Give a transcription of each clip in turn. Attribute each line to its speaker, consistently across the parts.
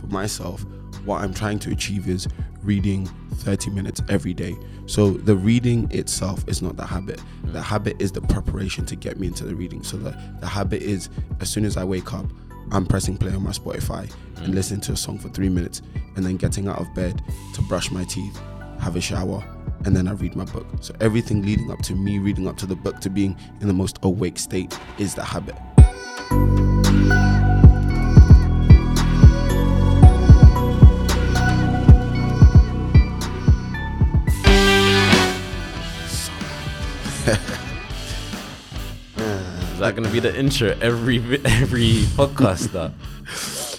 Speaker 1: for myself, what I'm trying to achieve is reading 30 minutes every day. So the reading itself is not the habit. The habit is the preparation to get me into the reading. So the, the habit is as soon as I wake up, I'm pressing play on my Spotify and listening to a song for three minutes and then getting out of bed to brush my teeth, have a shower, and then I read my book. So everything leading up to me reading up to the book to being in the most awake state is the habit.
Speaker 2: That gonna be the intro every every podcast? That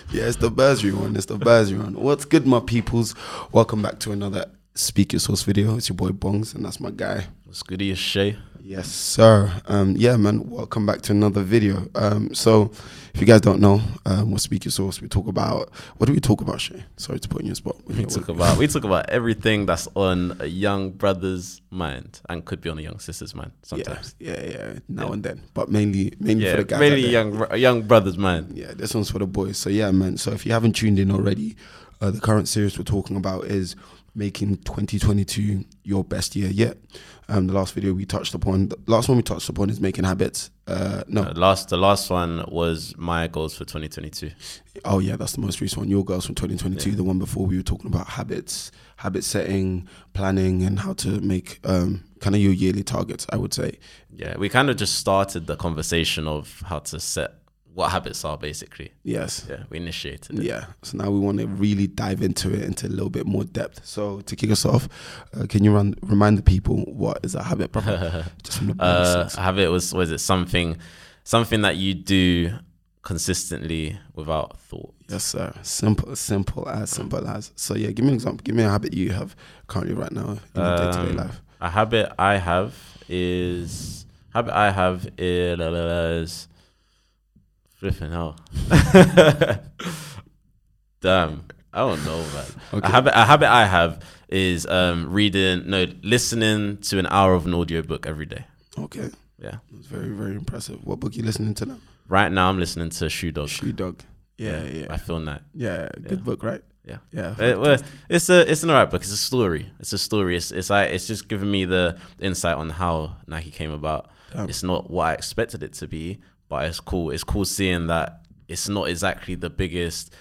Speaker 1: Yeah, it's the Bursary one. It's the Bursary one. What's good, my peoples? Welcome back to another Speak Your Source video. It's your boy Bongs, and that's my guy.
Speaker 2: was goody as Shay.
Speaker 1: Yes, sir. Um, yeah, man. Welcome back to another video. Um, so, if you guys don't know, um, what Speak Your Source, we talk about. What do we talk about, Shay? Sorry to put you in your spot.
Speaker 2: We talk about we talk about everything that's on a young brother's mind and could be on a young sister's mind sometimes.
Speaker 1: yeah, yeah. Now and then, but mainly, mainly
Speaker 2: Yeah,
Speaker 1: for the guys.
Speaker 2: mainly young young brother's mind.
Speaker 1: Yeah, this one's for the boys. So yeah, man. So if you haven't tuned in already, uh, the current series we're talking about is making 2022 your best year yet. Um, the last video we touched upon, the last one we touched upon is making habits. Uh, no,
Speaker 2: Uh, last the last one was my goals for 2022.
Speaker 1: oh yeah, that's the most recent one. Your goals from 2022. The one before we were talking about habits, habit setting, planning, and how to make um, kind of your yearly targets. I would say.
Speaker 2: Yeah, we kind of just started the conversation of how to set what habits are basically.
Speaker 1: Yes.
Speaker 2: Yeah, we initiated it.
Speaker 1: Yeah. So now we want to really dive into it into a little bit more depth. So to kick us off, uh, can you run remind the people what is a habit? Proper? Just from the
Speaker 2: uh, a habit was was it something something that you do consistently without thought
Speaker 1: yes, sir. Simple, simple as simple as. So yeah, give me an example. Give me a habit you have currently right now in your day to day
Speaker 2: Um,
Speaker 1: life.
Speaker 2: a habit i have is habit i have is flipping hell damn i don't know man
Speaker 1: Okay.
Speaker 2: a habit a habit i have is um reading no listening to an hour of an audiobook every day
Speaker 1: Okay,
Speaker 2: yeah
Speaker 1: that's very very impressive. What book you listening to now?
Speaker 2: right now i'm listening to shoe dog
Speaker 1: Shoe Dog. Yeah, yeah,
Speaker 2: i feel that
Speaker 1: yeah. Good
Speaker 2: Yeah.
Speaker 1: book, right?
Speaker 2: yeah
Speaker 1: Yeah.
Speaker 2: It- well, it's a it's an alright book. It's a story. It's a story. It's it's like it's just giving me the insight on how Nike came about.
Speaker 1: Damn.
Speaker 2: It's not what I expected it to be, but it's cool. It's cool seeing that it's not exactly the biggest.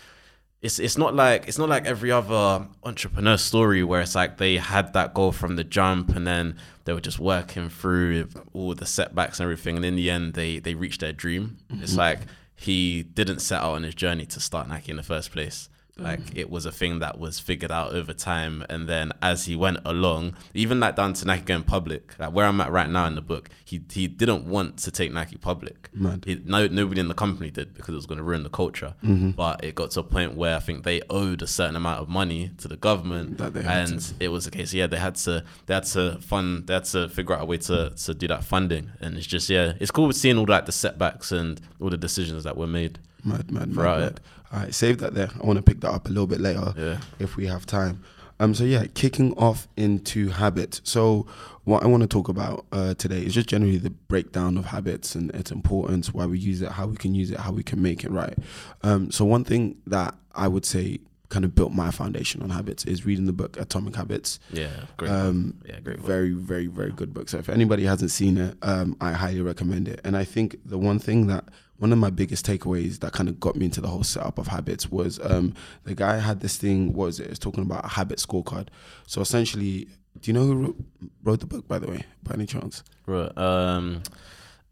Speaker 2: It's it's not like it's not like every other entrepreneur story where it's like they had that goal from the jump and then they were just working through all the setbacks and everything, and in the end they they reached their dream. It's mm-hmm. like he didn't set out on his journey to start Nike in the first place. Like it was a thing that was figured out over time, and then as he went along, even like down to Nike going public, like where I'm at right now in the book, he he didn't want to take Nike public. He, no, nobody in the company did because it was going to ruin the culture.
Speaker 1: Mm-hmm.
Speaker 2: But it got to a point where I think they owed a certain amount of money to the government,
Speaker 1: That they had
Speaker 2: and it was a case. Yeah, they had to they had to fund they had to figure out a way to to do that funding, and it's just yeah, it's cool seeing all like the setbacks and all the decisions that were made.
Speaker 1: Mad, mad, mad,
Speaker 2: Right.
Speaker 1: mad. All right, save that there. I want to pick that up a little bit later
Speaker 2: Yeah.
Speaker 1: if we have time. Um, so yeah, kicking off into habits. So what I want to talk about uh, today is just generally the breakdown of habits and its importance, why we use it, how we can use it, how we can make it right. Um, so one thing that I would say kind of built my foundation on habits is reading the book Atomic Habits.
Speaker 2: Yeah, great.
Speaker 1: Um,
Speaker 2: yeah, great. book.
Speaker 1: very, very, very good book. So if anybody hasn't seen it, um, I highly recommend it. And I think the one thing that one of my biggest takeaways that kind of got me into the whole setup of habits was um, the guy had this thing. What was it? It's talking about a habit scorecard. So essentially, do you know who wrote, wrote the book? By the way, by any chance?
Speaker 2: Right. Um,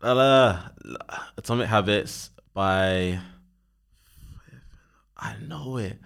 Speaker 2: Atomic Habits by. I know it.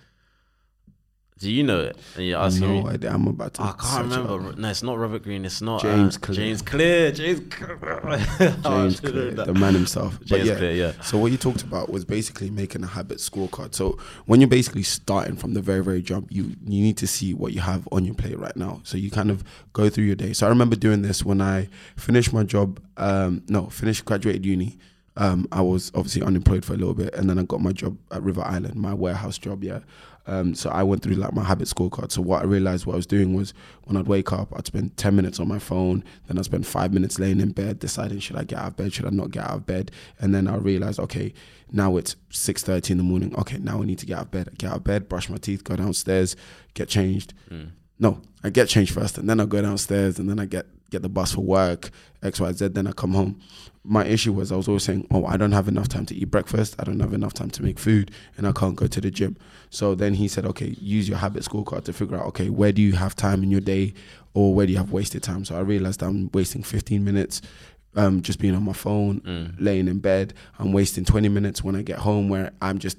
Speaker 2: Do you know it? And you're asking
Speaker 1: no
Speaker 2: me.
Speaker 1: idea. I'm about to.
Speaker 2: I
Speaker 1: search
Speaker 2: can't
Speaker 1: it
Speaker 2: remember.
Speaker 1: up.
Speaker 2: No, it's not Robert Greene. It's not
Speaker 1: James
Speaker 2: uh,
Speaker 1: Clear.
Speaker 2: James Clear. James Clear.
Speaker 1: James Clear, the man himself. But
Speaker 2: James
Speaker 1: yeah,
Speaker 2: Clear. Yeah.
Speaker 1: So what you talked about was basically making a habit scorecard. So when you're basically starting from the very very jump, you you need to see what you have on your plate right now. So you kind of go through your day. So I remember doing this when I finished my job. Um, no, finished graduated uni. um, I was obviously unemployed for a little bit, and then I got my job at River Island, my warehouse job. Yeah, um, so I went through like my habit scorecard. So what I realized what I was doing was when I'd wake up, I'd spend ten minutes on my phone, then I'd spend five minutes laying in bed, deciding should I get out of bed, should I not get out of bed, and then I realized okay, now it's six thirty in the morning. Okay, now I need to get out of bed. I get out of bed, brush my teeth, go downstairs, get changed. No, I get changed first, and then I go downstairs, and then I get get the bus for work, X, Y, Z. Then I come home. My issue was I was always saying, "Oh, I don't have enough time to eat breakfast. I don't have enough time to make food, and I can't go to the gym." So then he said, "Okay, use your habit scorecard to figure out, okay, where do you have time in your day, or where do you have wasted time?" So I realized I'm wasting 15 minutes. Um, just being on my phone, laying in bed. I'm wasting 20 minutes when I get home where I'm just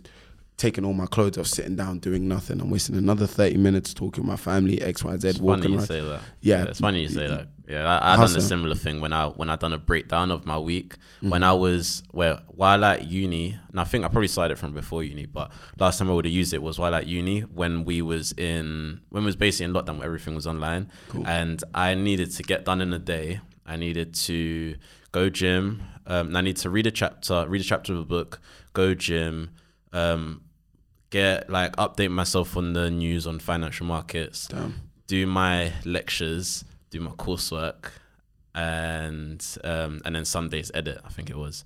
Speaker 1: taking all my clothes off, sitting down, doing nothing. I'm wasting another 30 minutes talking to my family, X, Y, Z,
Speaker 2: It's
Speaker 1: walking
Speaker 2: funny you
Speaker 1: around.
Speaker 2: say that.
Speaker 1: Yeah.
Speaker 2: it's funny you say that. Yeah, I, I done a similar thing when I when I done a breakdown of my week
Speaker 1: Mm.
Speaker 2: when I was where while at uni, and I think I probably started from before uni, but last time I would have used it was while at uni when we was in when we was basically in lockdown, where everything was online, and I needed to get done in a day. I needed to go gym. Um, and I need to read a chapter, read a chapter of a book, go gym, um, get like update myself on the news on financial markets,
Speaker 1: Damn.
Speaker 2: do my lectures, do my coursework, and um, and then Sunday's edit. I think it was,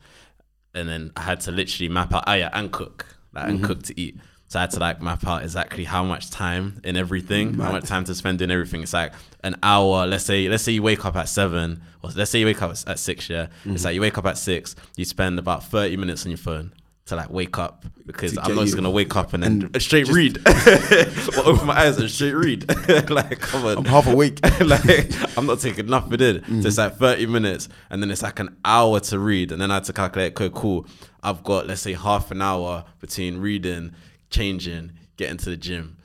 Speaker 2: and then I had to literally map out. Ah, yeah, and cook, like, and cook to eat. So I had to like map out exactly how much time in everything, how much time to spend in everything. It's like an hour. Let's say let's say you wake up at seven, or let's say you wake up at six. Yeah, it's like you wake up at six. You spend about thirty minutes on your phone to like wake up because I'm not just gonna wake up and then
Speaker 1: and
Speaker 2: straight read, or open my eyes and straight read. like come on,
Speaker 1: I'm half awake.
Speaker 2: like I'm not taking nothing in.
Speaker 1: Mm-hmm.
Speaker 2: So it's like 30 minutes, and then it's like an hour to read, and then I had to calculate. Okay, cool. I've got let's say half an hour between reading, changing, getting to the gym,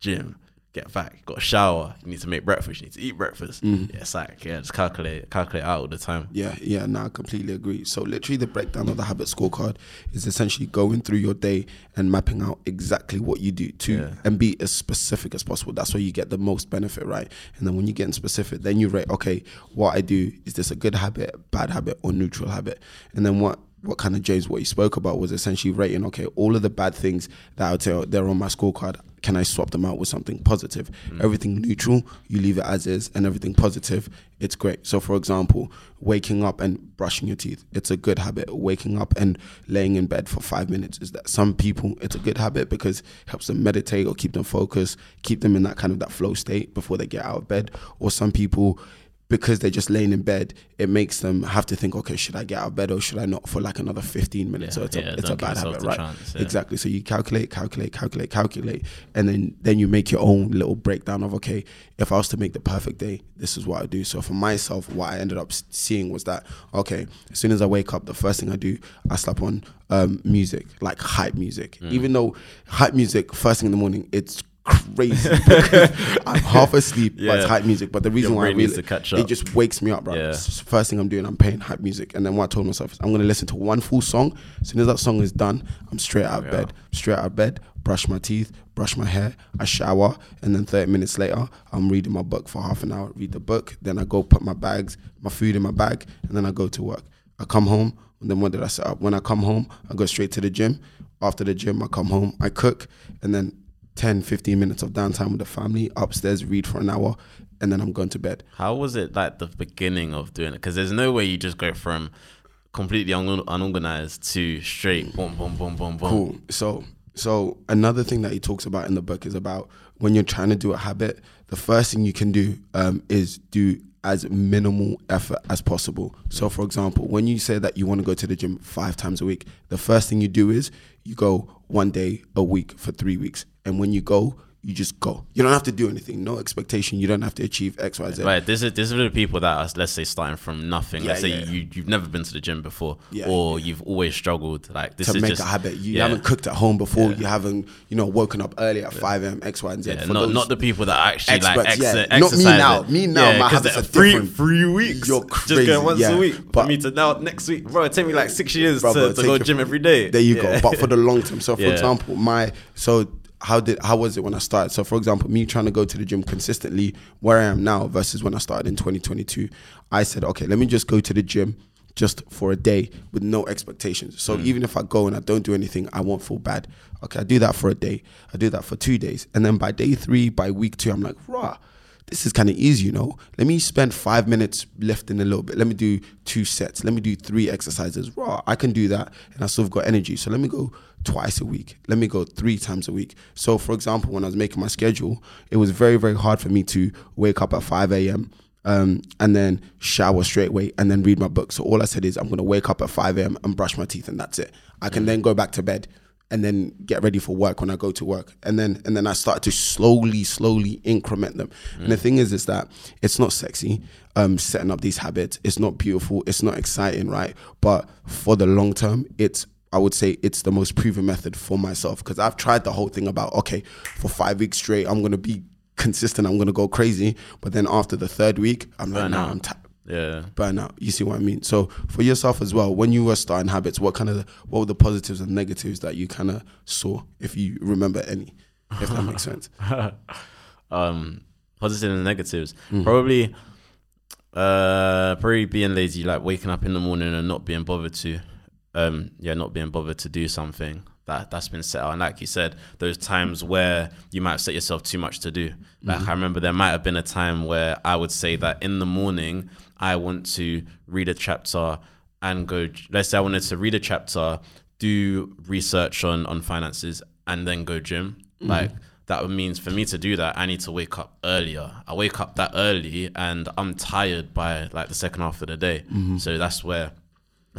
Speaker 2: gym, get back, got a shower. You need to make breakfast. You need to eat breakfast.
Speaker 1: Mm-hmm.
Speaker 2: Yeah, it's like yeah, just calculate, calculate out all the time.
Speaker 1: Yeah, yeah, no, I completely agree. So literally the breakdown of the habit scorecard is essentially going through your day and mapping out exactly what you do to
Speaker 2: Yeah.
Speaker 1: and be as specific as possible. That's where you get the most benefit, right? And then when you get in specific, then you rate, okay, what I do, is this a good habit, bad habit, or neutral habit? And then what what kind of James what he spoke about was essentially rating, okay, all of the bad things that I would say they're on my scorecard, can I swap them out with something positive? Mm. Everything neutral, you leave it as is, and everything positive, it's great. So, for example, waking up and brushing your teeth, it's a good habit. Waking up and laying in bed for five minutes is that some people, it's a good habit because it helps them meditate or keep them focused, keep them in that kind of that flow state before they get out of bed. Or some people, because they're just laying in bed, it makes them have to think, okay, should I get out of bed or should I not for like another 15 minutes?
Speaker 2: Yeah,
Speaker 1: so it's a, it's a bad habit, right?
Speaker 2: chance, yeah.
Speaker 1: Exactly. So you calculate, calculate, calculate, calculate, and then then you make your own little breakdown of okay, if I was to make the perfect day, this is what I do. So for myself, what I ended up seeing was that okay, as soon as I wake up, the first thing I do, I slap on um, music, like hype music.
Speaker 2: Mm.
Speaker 1: Even though hype music first thing in the morning, it's crazy I'm half asleep, but it's hype music. But the reason
Speaker 2: Your
Speaker 1: why I really,
Speaker 2: to catch
Speaker 1: it just wakes me up, bro.
Speaker 2: Yeah.
Speaker 1: First thing I'm doing, I'm playing hype music, and then what I told myself is I'm gonna listen to one full song. As soon as that song is done, I'm straight out of
Speaker 2: Yeah.
Speaker 1: bed. Straight out of bed, brush my teeth, brush my hair, I shower, and then 30 minutes later, I'm reading my book for half an hour. Read the book, then I go put my bags, my food in my bag, and then I go to work. I come home, and then what did I set up? When I come home, I go straight to the gym. After the gym, I come home, I cook, and then 10, 15 minutes of downtime with the family, upstairs, read for an hour, and then I'm going to bed.
Speaker 2: How was it like the beginning of doing it? Because there's no way you just go from completely un- unorganized to straight boom, boom, boom, boom, boom.
Speaker 1: Cool. So, so another thing that he talks about in the book is about when you're trying to do a habit. The first thing you can do um, is do as minimal effort as possible. So, for example, when you say that you want to go to the gym five times a week, the first thing you do is you go one day a week for three weeks, and when you go, you just go. You don't have to do anything. No expectation. You don't have to achieve X, Y, Z.
Speaker 2: Right, this is this is for the people that are let's say starting from nothing. let's
Speaker 1: Yeah,
Speaker 2: say
Speaker 1: yeah.
Speaker 2: you you've never been to the gym before,
Speaker 1: Yeah,
Speaker 2: or you've always struggled. Like this
Speaker 1: to
Speaker 2: is
Speaker 1: make
Speaker 2: just
Speaker 1: a habit. You
Speaker 2: yeah.
Speaker 1: haven't cooked at home before. You haven't, you know, woken up early at 5 a.m. X, Y, and Z.
Speaker 2: Yeah,
Speaker 1: For
Speaker 2: not, not the people that are actually like
Speaker 1: Experts,
Speaker 2: ex-
Speaker 1: yeah. Not me now. Me now, my habits
Speaker 2: they're three,
Speaker 1: different.
Speaker 2: three weeks.
Speaker 1: You're
Speaker 2: Just
Speaker 1: crazy,
Speaker 2: going once
Speaker 1: yeah.
Speaker 2: a week.
Speaker 1: But-
Speaker 2: for me to now next week, bro, it take me like six years
Speaker 1: Brother,
Speaker 2: to, to
Speaker 1: take
Speaker 2: go gym every day.
Speaker 1: There you go. But for the long term. So, for example, my so how did how was it when I started? So, for example, me trying to go to the gym consistently, where I am now versus when I started in 2022, I said, okay, let me just go to the gym just for a day with no expectations. So mm. even if I go and I don't do anything, I won't feel bad. Okay, I do that for a day. I do that for two days. And then by day three, by week two, I'm like, rah, this is kind of easy, you know. Let me spend five minutes lifting a little bit. Let me do two sets. Let me do three exercises. Raw, I can do that, and I still have got energy. So let me go twice a week. Let me go three times a week. So, for example, when I was making my schedule, it was very, very hard for me to wake up at 5 a.m. Um, and then shower straight away and then read my book. So all I said is I'm gonna wake up at 5 a.m. and brush my teeth, and that's it. I can then go back to bed and then get ready for work when I go to work. And then and then I start to slowly, slowly increment them. And the thing is is that it's not sexy, um, setting up these habits. It's not beautiful, it's not exciting, right? But for the long term, it's I would say it's the most proven method for myself because I've tried the whole thing about okay, for five weeks straight, I'm gonna be consistent, I'm gonna go crazy. But then after the third week, I'm like, nah, I'm tired
Speaker 2: Yeah.
Speaker 1: burnout. You see what I mean? So for yourself as well, when you were starting habits, what kind of what were the positives and negatives that you kind of saw, if you remember any, if that makes sense?
Speaker 2: um positives and negatives probably uh probably being lazy like waking up in the morning and not being bothered to um yeah not being bothered to do something that that's been set out. And like you said those times where you might set yourself too much to do. Like mm-hmm. i remember there might have been a time where i would say that in the morning i want to read a chapter and go let's say i wanted to read a chapter do research on on finances and then go gym. Mm-hmm. Like that means for me to do that i need to wake up earlier. I wake up that early and i'm tired by like the second half of the day. Mm-hmm. So that's where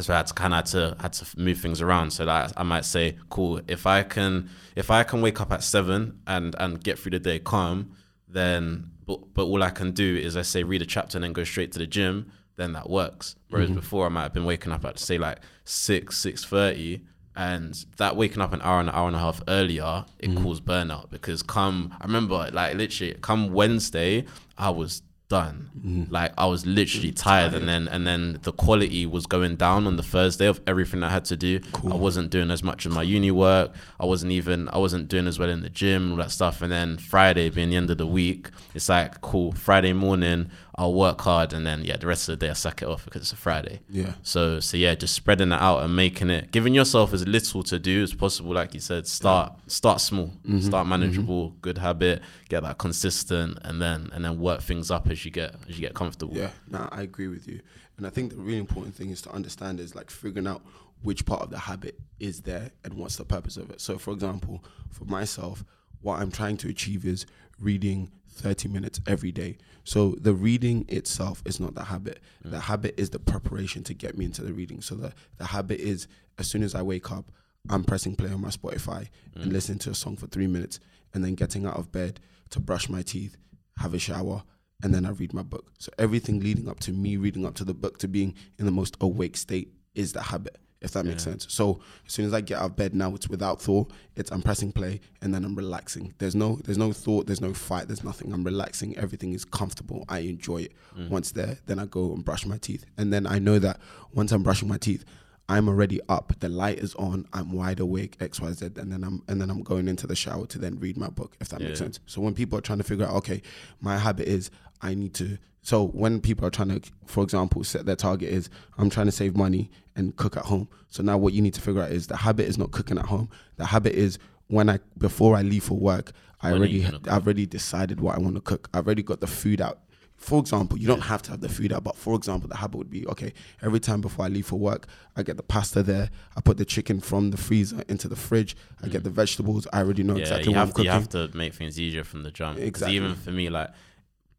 Speaker 2: why I had to kind of had to had to move things around. So that I might say, cool, if I can if I can wake up at seven and and get through the day calm, then but, but all I can do is I say read a chapter and then go straight to the gym. Then that works. Whereas mm-hmm. before I might have been waking up at say like six six thirty. And that waking up an hour and an hour and a half earlier, it mm-hmm. caused burnout because come, I remember like literally come Wednesday, I was done. Mm-hmm. Like I was literally mm-hmm. tired, and then and then the quality was going down on the Thursday of everything I had to do. I wasn't doing as much of my uni work. I wasn't even I wasn't doing as well in the gym, all that stuff. And then Friday being the end of the week, it's like cool. Friday morning, I'll work hard, and then yeah, the rest of the day I suck it off because it's a Friday.
Speaker 1: Yeah.
Speaker 2: So so yeah, just spreading it out and making it, giving yourself as little to do as possible. Like you said, start start small, mm-hmm. start mm-hmm. manageable, good habit, get that consistent, and then and then work things up as you get as you get comfortable.
Speaker 1: Yeah, no, I agree with you. And I think the really important thing is to understand is like figuring out which part of the habit is there and what's the purpose of it. So, for example, for myself, what I'm trying to achieve is reading 30 minutes every day. So, the reading itself is not the habit. The mm. habit is the preparation to get me into the reading. So, the, the habit is as soon as I wake up, I'm pressing play on my Spotify and mm. listening to a song for three minutes and then getting out of bed to brush my teeth, have a shower, and then I read my book. So everything leading up to me reading up to the book to being in the most awake state is the habit, if that makes sense. So as soon as I get out of bed now, it's without thought. It's I'm pressing play and then I'm relaxing. There's no there's no thought, there's no fight, there's nothing. I'm relaxing. Everything is comfortable. I enjoy it. Mm. Once there, then I go and brush my teeth. And then I know that once I'm brushing my teeth, I'm already up. The light is on. I'm wide awake. X, Y, Z, and then I'm and then I'm going into the shower to then read my book. If that makes sense. So when people are trying to figure out, okay, my habit is I need to. So when people are trying to, for example, set their target is I'm trying to save money and cook at home. So now what you need to figure out is the habit is not cooking at home. The habit is when I before I leave for work, I
Speaker 2: When
Speaker 1: already
Speaker 2: you gonna cook?
Speaker 1: I've already decided what I want to cook. I've already got the food out. For example, you don't have to have the food out, but for example, the habit would be okay. Every time before I leave for work, I get the pasta there. I put the chicken from the freezer into the fridge. I get the vegetables. I already know
Speaker 2: Mm. yeah,
Speaker 1: exactly what I'm cooking.
Speaker 2: you have to make things easier from the jump.
Speaker 1: Exactly.
Speaker 2: even for me, like,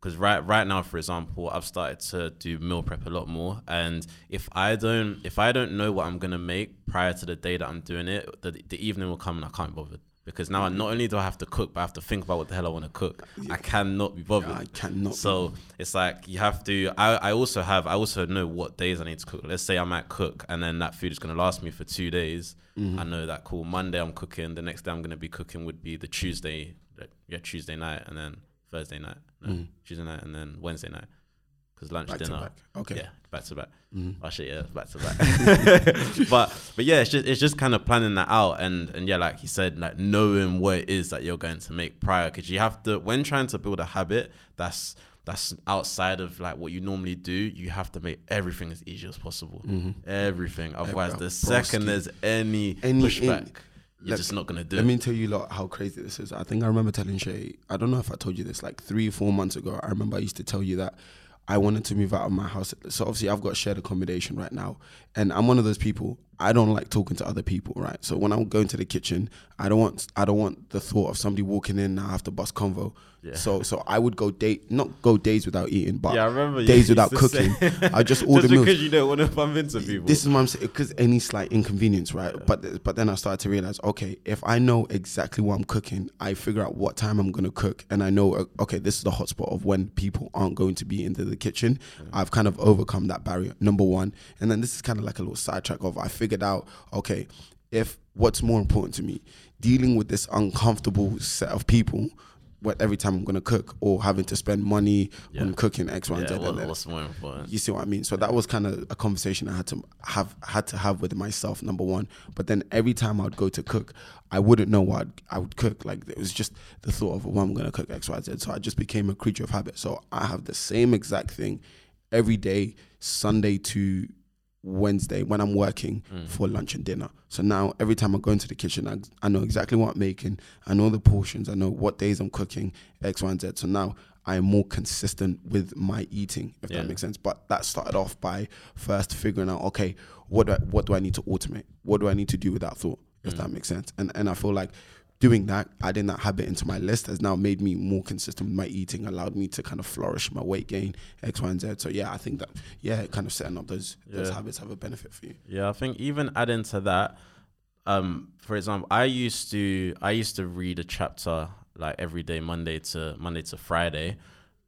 Speaker 2: because right right now, for example, I've started to do meal prep a lot more, and if I don't if I don't know what I'm gonna make prior to the day that I'm doing it, the, the evening will come and I can't bother. Because now, not only do I have to cook, but I have to think about what the hell I want to cook. I cannot be bothered.
Speaker 1: I cannot.
Speaker 2: So it's like you have to. I, I also have. I also know what days I need to cook. Let's say I might cook, and then that food is going to last me for two days.
Speaker 1: Mm-hmm.
Speaker 2: I know that cool. Monday I'm cooking. The next day I'm going to be cooking would be the Tuesday. Yeah, Tuesday night, and then Thursday night. No, Tuesday night, and then Wednesday night. Because lunch
Speaker 1: Mm. Back to
Speaker 2: dinner.
Speaker 1: back. Okay.
Speaker 2: Yeah, back to back.
Speaker 1: Mm-hmm.
Speaker 2: Oh yeah, back to back. but but yeah, it's just it's just kind of planning that out and and yeah, like you said, like knowing what it is that you're going to make prior, because you have to when trying to build a habit, that's that's outside of like what you normally do, you have to make everything as easy as possible. Everything. Otherwise, the second there's any,
Speaker 1: Any-
Speaker 2: pushback,
Speaker 1: any-
Speaker 2: you're
Speaker 1: let-
Speaker 2: just not gonna do
Speaker 1: Let
Speaker 2: it.
Speaker 1: me tell you lot how crazy this is. I think I remember telling Shay, I don't know if I told you this, like three, four months ago, I remember I used to tell you that I wanted to move out of my house. So obviously I've got shared accommodation right now. And I'm one of those people, I don't like talking to other people, right? So when I'm going to the kitchen, I don't want I don't want the thought of somebody walking in and I have to bust convo.
Speaker 2: Yeah.
Speaker 1: So so I would go date not go days without eating, but
Speaker 2: yeah, I remember
Speaker 1: days without cooking. I just order
Speaker 2: just
Speaker 1: meals.
Speaker 2: because you don't want to bump into people.
Speaker 1: This is what I'm saying because any slight inconvenience, right? But but then I started to realize, okay, if I know exactly what I'm cooking, I figure out what time I'm gonna cook, and I know, uh, okay, this is the hotspot of when people aren't going to be into the kitchen. I've kind of overcome that barrier. Number one, and then this is kind of like a little sidetrack of I figured out, okay, if what's more important to me, dealing with this uncomfortable set of people. What every time I'm gonna cook, or having to spend money on cooking X, Y, and
Speaker 2: yeah,
Speaker 1: Z,
Speaker 2: what,
Speaker 1: and then
Speaker 2: what's more important?
Speaker 1: you see what I mean? So that was kind of a conversation I had to have had to have with myself. Number one, but then every time I'd go to cook, I wouldn't know what I'd, I would cook. Like it was just the thought of well, I'm gonna cook X, Y, Z. So I just became a creature of habit. So I have the same exact thing every day, Sunday to Wednesday when I'm working mm. for lunch and dinner. So now every time I go into the kitchen, I, I know exactly what I'm making. I know the portions. I know what days I'm cooking X, Y, and Z. So now I am more consistent with my eating, if
Speaker 2: Yeah.
Speaker 1: that makes sense. But that started off by first figuring out, okay, what do I, what do I need to automate? What do I need to do with that thought, if mm. that makes sense? And and I feel like doing that, adding that habit into my list has now made me more consistent with my eating, allowed me to kind of flourish my weight gain, X, Y, and Z. So yeah, I think that yeah, kind of setting up those those habits have a benefit for you.
Speaker 2: Yeah, I think even adding to that, um, for example, I used to I used to read a chapter like every day, Monday to Monday to Friday,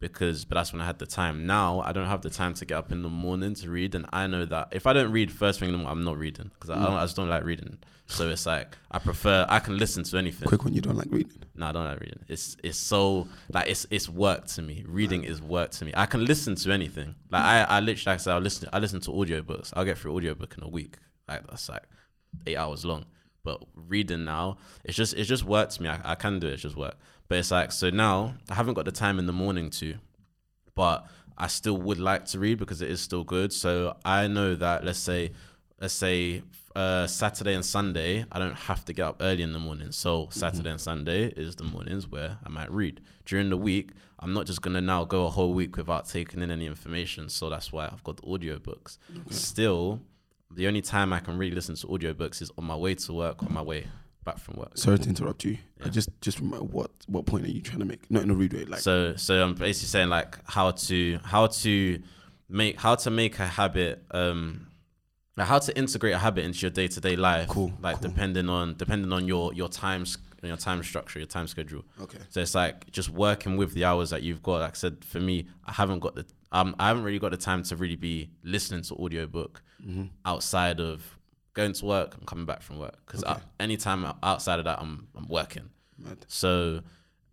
Speaker 2: because but that's when I had the time. Now I don't have the time to get up in the morning to read, and I know that if I don't read first thing in the morning, I'm not reading because I, I just don't like reading. So it's like I prefer I can listen to anything.
Speaker 1: Quick one, you don't like reading.
Speaker 2: No, I don't like reading. It's it's so like it's it's work to me. Reading is work to me. I can listen to anything. Like I, I literally like I said, I listen I listen to audiobooks. I'll get through audiobook in a week. Like that's like eight hours long. But reading now, it's just it's just work to me. I, I can do it, it's just work. But it's like so now I haven't got the time in the morning to, but I still would like to read because it is still good. So I know that let's say let's say uh, Saturday and Sunday, I don't have to get up early in the morning. So Saturday and Sunday is the mornings where I might read. During the week, I'm not just gonna now go a whole week without taking in any information. So that's why I've got the audiobooks. Still, the only time I can really listen to audiobooks is on my way to work, on my way back from work.
Speaker 1: Sorry to interrupt you. I just just what what point are you trying to make? Not in a rude way, like
Speaker 2: so so I'm basically saying like how to how to make how to make a habit um like how to integrate a habit into your day to day life.
Speaker 1: Cool,
Speaker 2: Like
Speaker 1: cool.
Speaker 2: depending on depending on your your times your time structure, your time schedule.
Speaker 1: okay.
Speaker 2: So it's like just working with the hours that you've got. Like I said, for me, I haven't got the um I haven't really got the time to really be listening to audiobook
Speaker 1: Mm-hmm.
Speaker 2: outside of going to work and coming back from work. Because
Speaker 1: Okay.
Speaker 2: anytime outside of that, I'm I'm working.
Speaker 1: Mad.
Speaker 2: So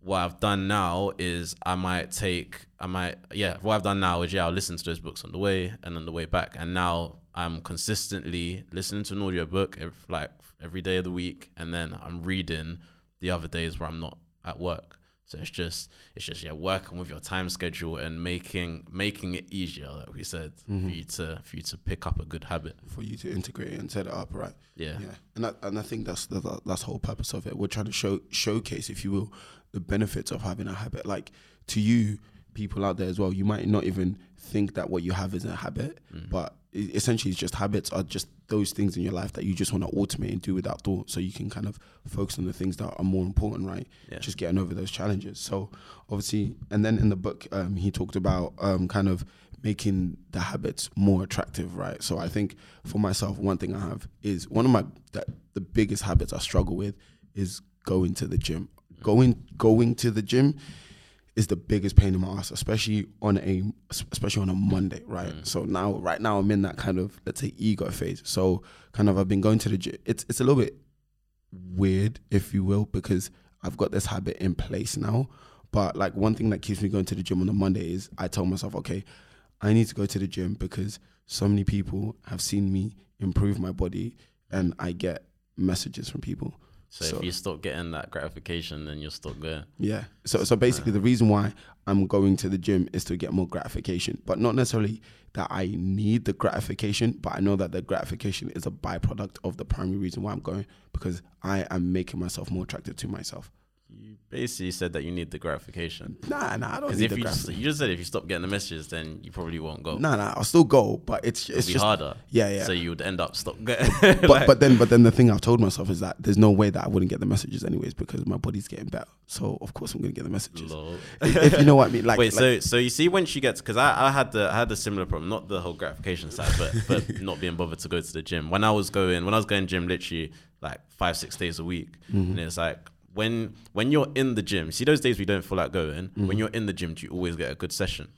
Speaker 2: what I've done now is I might take I might yeah what I've done now is yeah I'll listen to those books on the way and on the way back and now I'm consistently listening to an audiobook every, like every day of the week and then I'm reading the other days where I'm not at work so it's just it's just yeah working with your time schedule and making making it easier like we said
Speaker 1: Mm-hmm.
Speaker 2: for you to for you to pick up a good habit
Speaker 1: For you to integrate it and set it up, right?
Speaker 2: yeah
Speaker 1: Yeah, and I, and I think that's the- that's the whole purpose of it. We're trying to show showcase, if you will, the benefits of having a habit. Like to you, people out there as well, you might not even think that what you have is a habit, but e- essentially, it's just habits are just those things in your life that you just want to automate and do without thought, so you can kind of focus on the things that are more important, right?
Speaker 2: Yeah.
Speaker 1: Just getting over those challenges. So obviously, and then in the book, um, he talked about um, kind of making the habits more attractive, right? So I think for myself, one thing I have is one of my that the biggest habits I struggle with is going to the gym. Going going to the gym is the biggest pain in my ass, especially on a especially on a Monday, right? Mm. So now right now I'm in that kind of let's say ego phase. So kind of I've been going to the gym. It's it's a little bit weird, if you will, because I've got this habit in place now. But like one thing that keeps me going to the gym on a Monday is I tell myself, okay, I need to go to the gym because so many people have seen me improve my body and I get messages from people
Speaker 2: So,
Speaker 1: So-
Speaker 2: if you stop getting that gratification, then you're stuck there.
Speaker 1: Yeah. So so basically, the reason why I'm going to the gym is to get more gratification, but not necessarily that I need the gratification, but I know that the gratification is a byproduct of the primary reason why I'm going because I am making myself more attractive to myself.
Speaker 2: You basically said that you need the gratification.
Speaker 1: Nah, nah, I don't need
Speaker 2: if
Speaker 1: the
Speaker 2: you just,
Speaker 1: gratification.
Speaker 2: you just said if you stop getting the messages, then you probably won't go.
Speaker 1: Nah, nah, I'll still go, but it's
Speaker 2: It'll
Speaker 1: it's just
Speaker 2: harder.
Speaker 1: yeah, yeah.
Speaker 2: So you would end up stop getting.
Speaker 1: but but then but then the thing I've told myself is that there's no way that I wouldn't get the messages anyways because my body's getting better. So of course I'm gonna get the messages. If, if you know what I mean. Like
Speaker 2: Wait,
Speaker 1: like,
Speaker 2: so so you see when she gets because I, I had the I had a similar problem, not the whole gratification side, but but not being bothered to go to the gym. When I was going when I was going gym literally like five six days a week,
Speaker 1: Mm-hmm.
Speaker 2: and it's like when when you're in the gym, see those days we don't feel like going.
Speaker 1: Mm-hmm.
Speaker 2: When you're in the gym, do you always get a good session?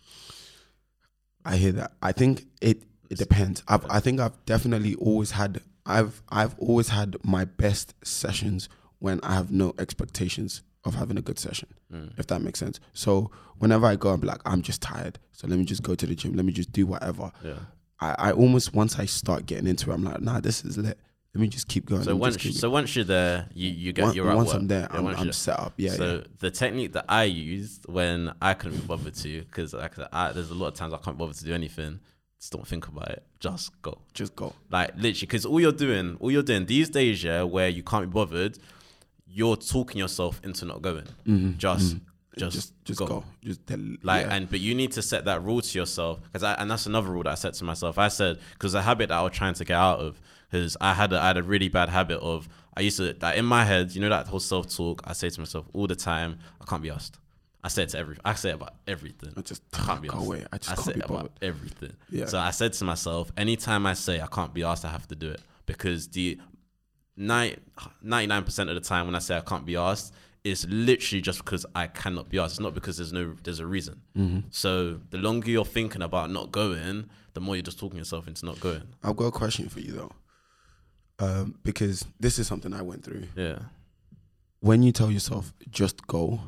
Speaker 1: I hear that. I think it it depends. I've, I think I've definitely always had I've I've always had my best sessions when I have no expectations of having a good session. If that makes sense. So whenever I go, I'm like, I'm just tired. So let me just go to the gym. Let me just do whatever.
Speaker 2: Yeah.
Speaker 1: I, I almost once I start getting into it, I'm like, nah, this is lit. Let me just keep going.
Speaker 2: So once so once you're there, you you get
Speaker 1: Once-
Speaker 2: you're at
Speaker 1: once
Speaker 2: work.
Speaker 1: I'm there,
Speaker 2: Yeah,
Speaker 1: I'm, I'm set up. Yeah,
Speaker 2: so
Speaker 1: yeah.
Speaker 2: the technique that I used when I couldn't be bothered to, because like I, there's a lot of times I can't bother to do anything. Just don't think about it. Just go.
Speaker 1: Just go.
Speaker 2: Like literally, because all you're doing, all you're doing these days, yeah, where you can't be bothered, you're talking yourself into not going. Just, just,
Speaker 1: Mm-hmm. Just just
Speaker 2: go.
Speaker 1: go. Just del-
Speaker 2: Like,
Speaker 1: yeah.
Speaker 2: and but you need to set that rule to yourself because and that's another rule that I set to myself. I said because a habit that I was trying to get out of because I had a, I had a really bad habit of I used to like in my head, you know, that whole self talk. I say to myself all the time, I can't be asked. I say it to every, I say it about everything.
Speaker 1: I just
Speaker 2: I can't be
Speaker 1: go
Speaker 2: asked.
Speaker 1: away. I just
Speaker 2: I
Speaker 1: can't
Speaker 2: say about everything.
Speaker 1: Yeah.
Speaker 2: So I said to myself, anytime I say I can't be asked, I have to do it because the 99 percent of the time when I say I can't be asked, it's literally just because I cannot be asked. It's not because there's no there's a reason.
Speaker 1: Mm-hmm.
Speaker 2: So the longer you're thinking about not going, the more you're just talking yourself into not going.
Speaker 1: I've got a question for you though, um, because this is something I went through.
Speaker 2: Yeah.
Speaker 1: When you tell yourself just go,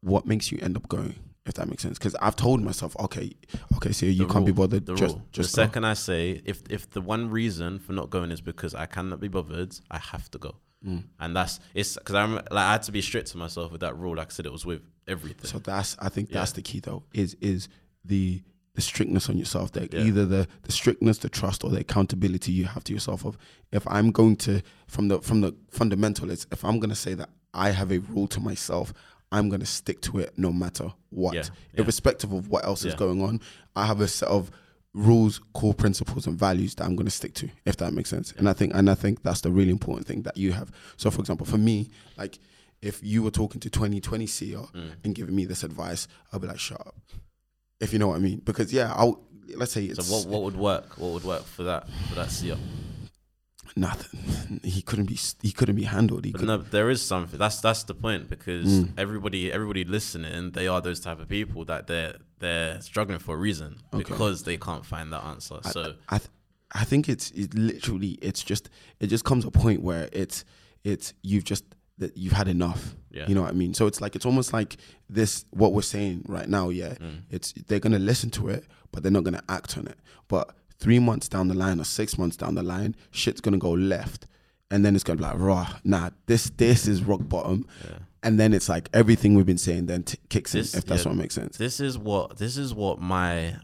Speaker 1: what makes you end up going? If that makes sense, because I've told myself, okay, okay, so you
Speaker 2: The
Speaker 1: can't be bothered.
Speaker 2: The
Speaker 1: just,
Speaker 2: rule.
Speaker 1: just
Speaker 2: the
Speaker 1: go.
Speaker 2: second I say if if the one reason for not going is because I cannot be bothered, I have to go.
Speaker 1: Mm.
Speaker 2: And that's it's because I'm like I had to be strict to myself with that rule. Like I said, it was with everything.
Speaker 1: So that's I think that's
Speaker 2: Yeah.
Speaker 1: the key though. Is is the the strictness on yourself. That
Speaker 2: Yeah.
Speaker 1: either the the strictness, the trust, or the accountability you have to yourself of. If I'm going to from the from the fundamental, it's if I'm gonna say that I have a rule to myself, I'm gonna stick to it no matter what,
Speaker 2: Yeah, yeah.
Speaker 1: irrespective of what else is going on. I have a set of rules, core principles, and values that I'm going to stick to, if that makes sense. And I think, and I think that's the really important thing that you have. So, for example, for me, like if you were talking to 2020 CEO
Speaker 2: Mm.
Speaker 1: and giving me this advice, I'll be like, shut up. If you know what I mean, because yeah, I'll let's say it's
Speaker 2: So what what would work? What would work for that for that CEO?
Speaker 1: nothing. He couldn't be. He couldn't be handled. He
Speaker 2: But no, there is something. That's that's the point because
Speaker 1: Mm.
Speaker 2: everybody everybody listening, they are those type of people that they're they're struggling for a reason
Speaker 1: Okay.
Speaker 2: because they can't find that answer.
Speaker 1: I-
Speaker 2: So
Speaker 1: I, th- I think it's it literally it's just it just comes a point where it's it's you've just that you've had enough.
Speaker 2: Yeah.
Speaker 1: You know what I mean? So it's like it's almost like this what we're saying right now, yeah.
Speaker 2: Mm.
Speaker 1: It's they're gonna listen to it, but they're not gonna act on it. But three months down the line or six months down the line, shit's gonna go left. And then it's gonna be like, raw, nah, this this is rock bottom.
Speaker 2: Yeah.
Speaker 1: And then it's like everything we've been saying then t- kicks
Speaker 2: This-
Speaker 1: in, if that's
Speaker 2: yeah.
Speaker 1: what makes sense.
Speaker 2: this is what this is what my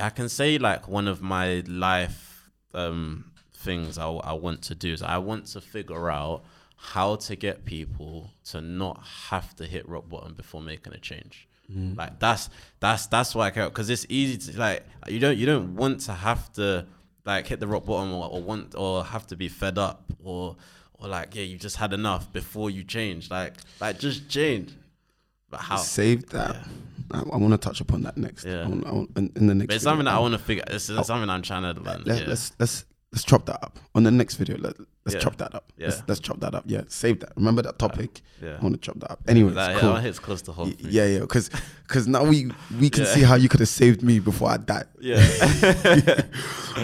Speaker 2: I can say like one of my life um things I, I want to do is I want to figure out how to get people to not have to hit rock bottom before making a change. Mm. Like that's that's that's why I care because it's easy to like you don't you don't want to have to like hit the rock bottom or, or want or have to be fed up or or like yeah you just had enough before you change like like just change. But how?
Speaker 1: Save that. I, I want to touch upon that next.
Speaker 2: Yeah.
Speaker 1: I want, I want, in, in the next.
Speaker 2: But it's
Speaker 1: video.
Speaker 2: something that I want to figure. It's oh. something I'm trying to learn.
Speaker 1: Let,
Speaker 2: yeah.
Speaker 1: Let's let's let's chop that up on the next video. Let, let's
Speaker 2: Yeah.
Speaker 1: chop that up. Let's,
Speaker 2: Yeah.
Speaker 1: let's chop that up. Yeah, save that. Remember that topic.
Speaker 2: yeah.
Speaker 1: I want to chop that up. Anyway,
Speaker 2: that,
Speaker 1: cool.
Speaker 2: that hits close to whole
Speaker 1: Y- yeah, yeah, because because now we we can see how you could have saved me before I died.
Speaker 2: Yeah.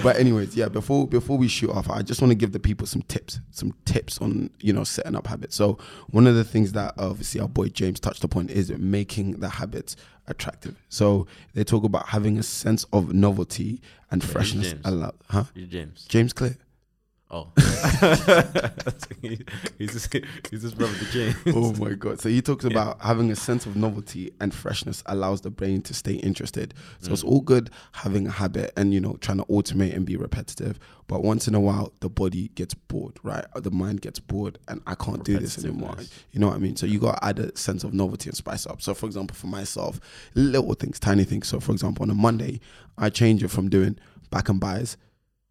Speaker 1: But anyways, yeah. Before before we shoot off, I just want to give the people some tips, some tips on you know setting up habits. So one of the things that obviously our boy James touched upon is making the habits attractive. So they talk about having a sense of novelty and freshness.
Speaker 2: James?
Speaker 1: Allow, huh?
Speaker 2: You James.
Speaker 1: James Clear.
Speaker 2: Oh, He- he's just he's just brother the James.
Speaker 1: oh my god! So he talks about having a sense of novelty and freshness allows the brain to stay interested. So it's mm. all good having a habit and you know trying to automate and be repetitive, but once in a while the body gets bored, right? The mind gets bored, and I can't do this anymore. You know what I mean? So you got to add a sense of novelty and spice up. So for example, for myself, little things, tiny things. So for example, on a Monday, I change it from doing back and buys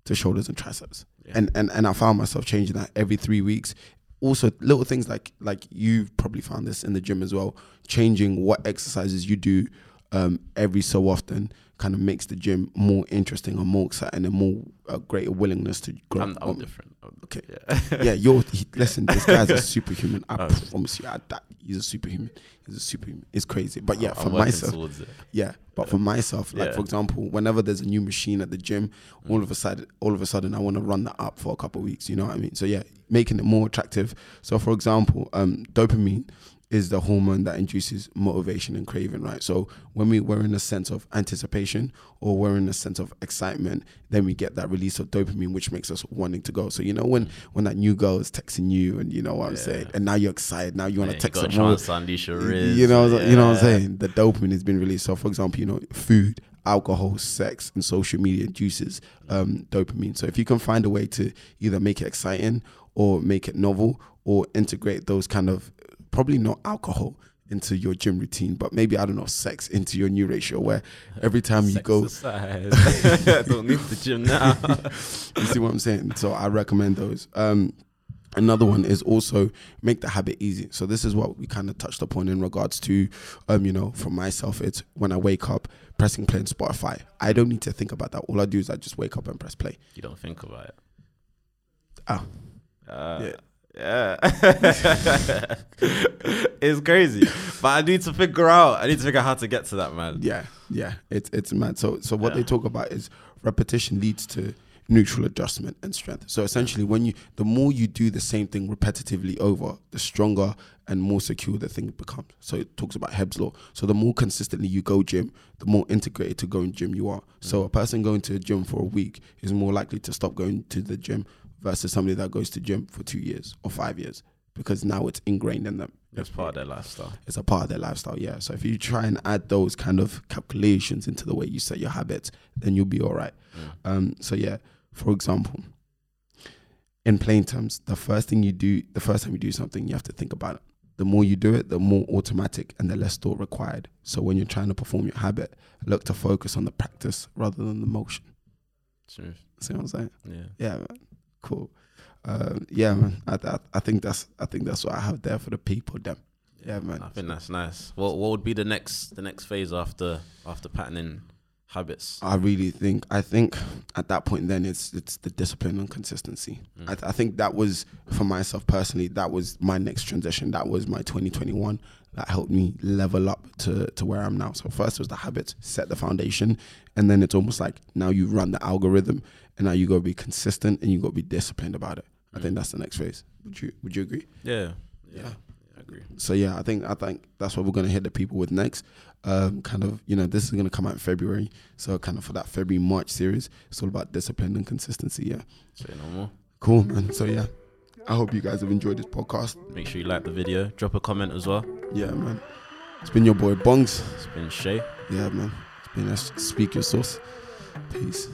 Speaker 1: to shoulders and triceps.
Speaker 2: Yeah.
Speaker 1: And, and and I found myself changing that every three weeks. Also, little things like like you've probably found this in the gym as well. Changing what exercises you do um, every so often kind of makes the gym more interesting and more exciting and more uh, greater willingness to grow.
Speaker 2: I'm, I'm
Speaker 1: Um,
Speaker 2: different. I'm-
Speaker 1: okay.
Speaker 2: Yeah.
Speaker 1: yeah, you're he, listen. This guy's a superhuman. I
Speaker 2: Oh.
Speaker 1: promise you, I, that he's a superhuman. He's a superhuman. It's crazy, but yeah, for myself, yeah, but for myself, like
Speaker 2: Yeah.
Speaker 1: for example, whenever there's a new machine at the gym, all of a sudden, all of a sudden, I want to run that up for a couple of weeks. You know what I mean? So yeah, making it more attractive. So for example, um, dopamine is the hormone that induces motivation and craving, right? So when we we're in a sense of anticipation or we're in a sense of excitement, then we get that release of dopamine, which makes us wanting to go. So you know when when that new girl is texting you, and you know what I'm
Speaker 2: Yeah.
Speaker 1: saying, and now you're excited, now you want to text her more.
Speaker 2: chance to unleash your.
Speaker 1: You know, you know what I'm saying. The dopamine has been released. So, for example, you know, food, alcohol, sex, and social media induces um, dopamine. So, if you can find a way to either make it exciting or make it novel or integrate those kind of probably not alcohol into your gym routine, but maybe I don't know sex into your new ratio where every time you go,
Speaker 2: Exercise. Don't need the gym now.
Speaker 1: you see what I'm saying? So I recommend those. Um, another one is also make the habit easy. So this is what we kind of touched upon in regards to, um, you know, for myself, it's when I wake up, pressing play on Spotify. I don't need to think about that. All I do is I just wake up and press play.
Speaker 2: you don't think about it.
Speaker 1: Ah,
Speaker 2: Uh,
Speaker 1: Yeah.
Speaker 2: Yeah. it's crazy. But I need to figure out I need to figure out how to get to that man.
Speaker 1: yeah, yeah. It's it's mad. So so what they talk about is repetition leads to neutral adjustment and strength. So essentially, when you the more you do the same thing repetitively over, the stronger and more secure the thing becomes. So it talks about Hebb's law. So the more consistently you go gym, the more integrated to going gym you are. So a person going to a gym for a week is more likely to stop going to the gym versus somebody that goes to gym for two years or five years because now it's ingrained in them.
Speaker 2: It's part of their lifestyle.
Speaker 1: It's a part of their lifestyle, yeah. So if you try and add those kind of calculations into the way you set your habits, then you'll be all right. Um, so yeah, for example, in plain terms, the first thing you do, the first time you do something, you have to think about it. The more you do it, the more automatic and the less thought required. So when you're trying to perform your habit, look to focus on the practice rather than the motion.
Speaker 2: Smooth.
Speaker 1: See what I'm saying?
Speaker 2: Yeah.
Speaker 1: Yeah, man. Cool. Um, yeah, man. I, I, I think that's I think that's what I have there for the people. Them. Yeah, man.
Speaker 2: I think that's nice. What what would be the next the next phase after after patterning habits?
Speaker 1: I really think I think at that point then it's it's the discipline and consistency.
Speaker 2: Mm.
Speaker 1: I, th- I think that was for myself personally. That was my next transition. That was my 2021. That helped me level up to to where I'm now. So first was the habits, set the foundation, and then it's almost like now you run the algorithm, and now you got to be consistent and you got to be disciplined about it. I think that's the next phase. Would you Would you agree?
Speaker 2: Yeah. Yeah.
Speaker 1: Yeah.
Speaker 2: I agree.
Speaker 1: so yeah, I think I think that's what we're gonna hit the people with next. Um, kind of, you know, this is gonna come out in February, so kind of for that February March series, it's all about discipline and consistency. Yeah,
Speaker 2: Say no more.
Speaker 1: cool, man. So yeah, I hope you guys have enjoyed this podcast.
Speaker 2: Make sure you like the video. Drop a comment as well.
Speaker 1: Yeah, man. It's been your boy Bongs.
Speaker 2: It's been Shay.
Speaker 1: Yeah, man. It's been a speak your sauce. Peace.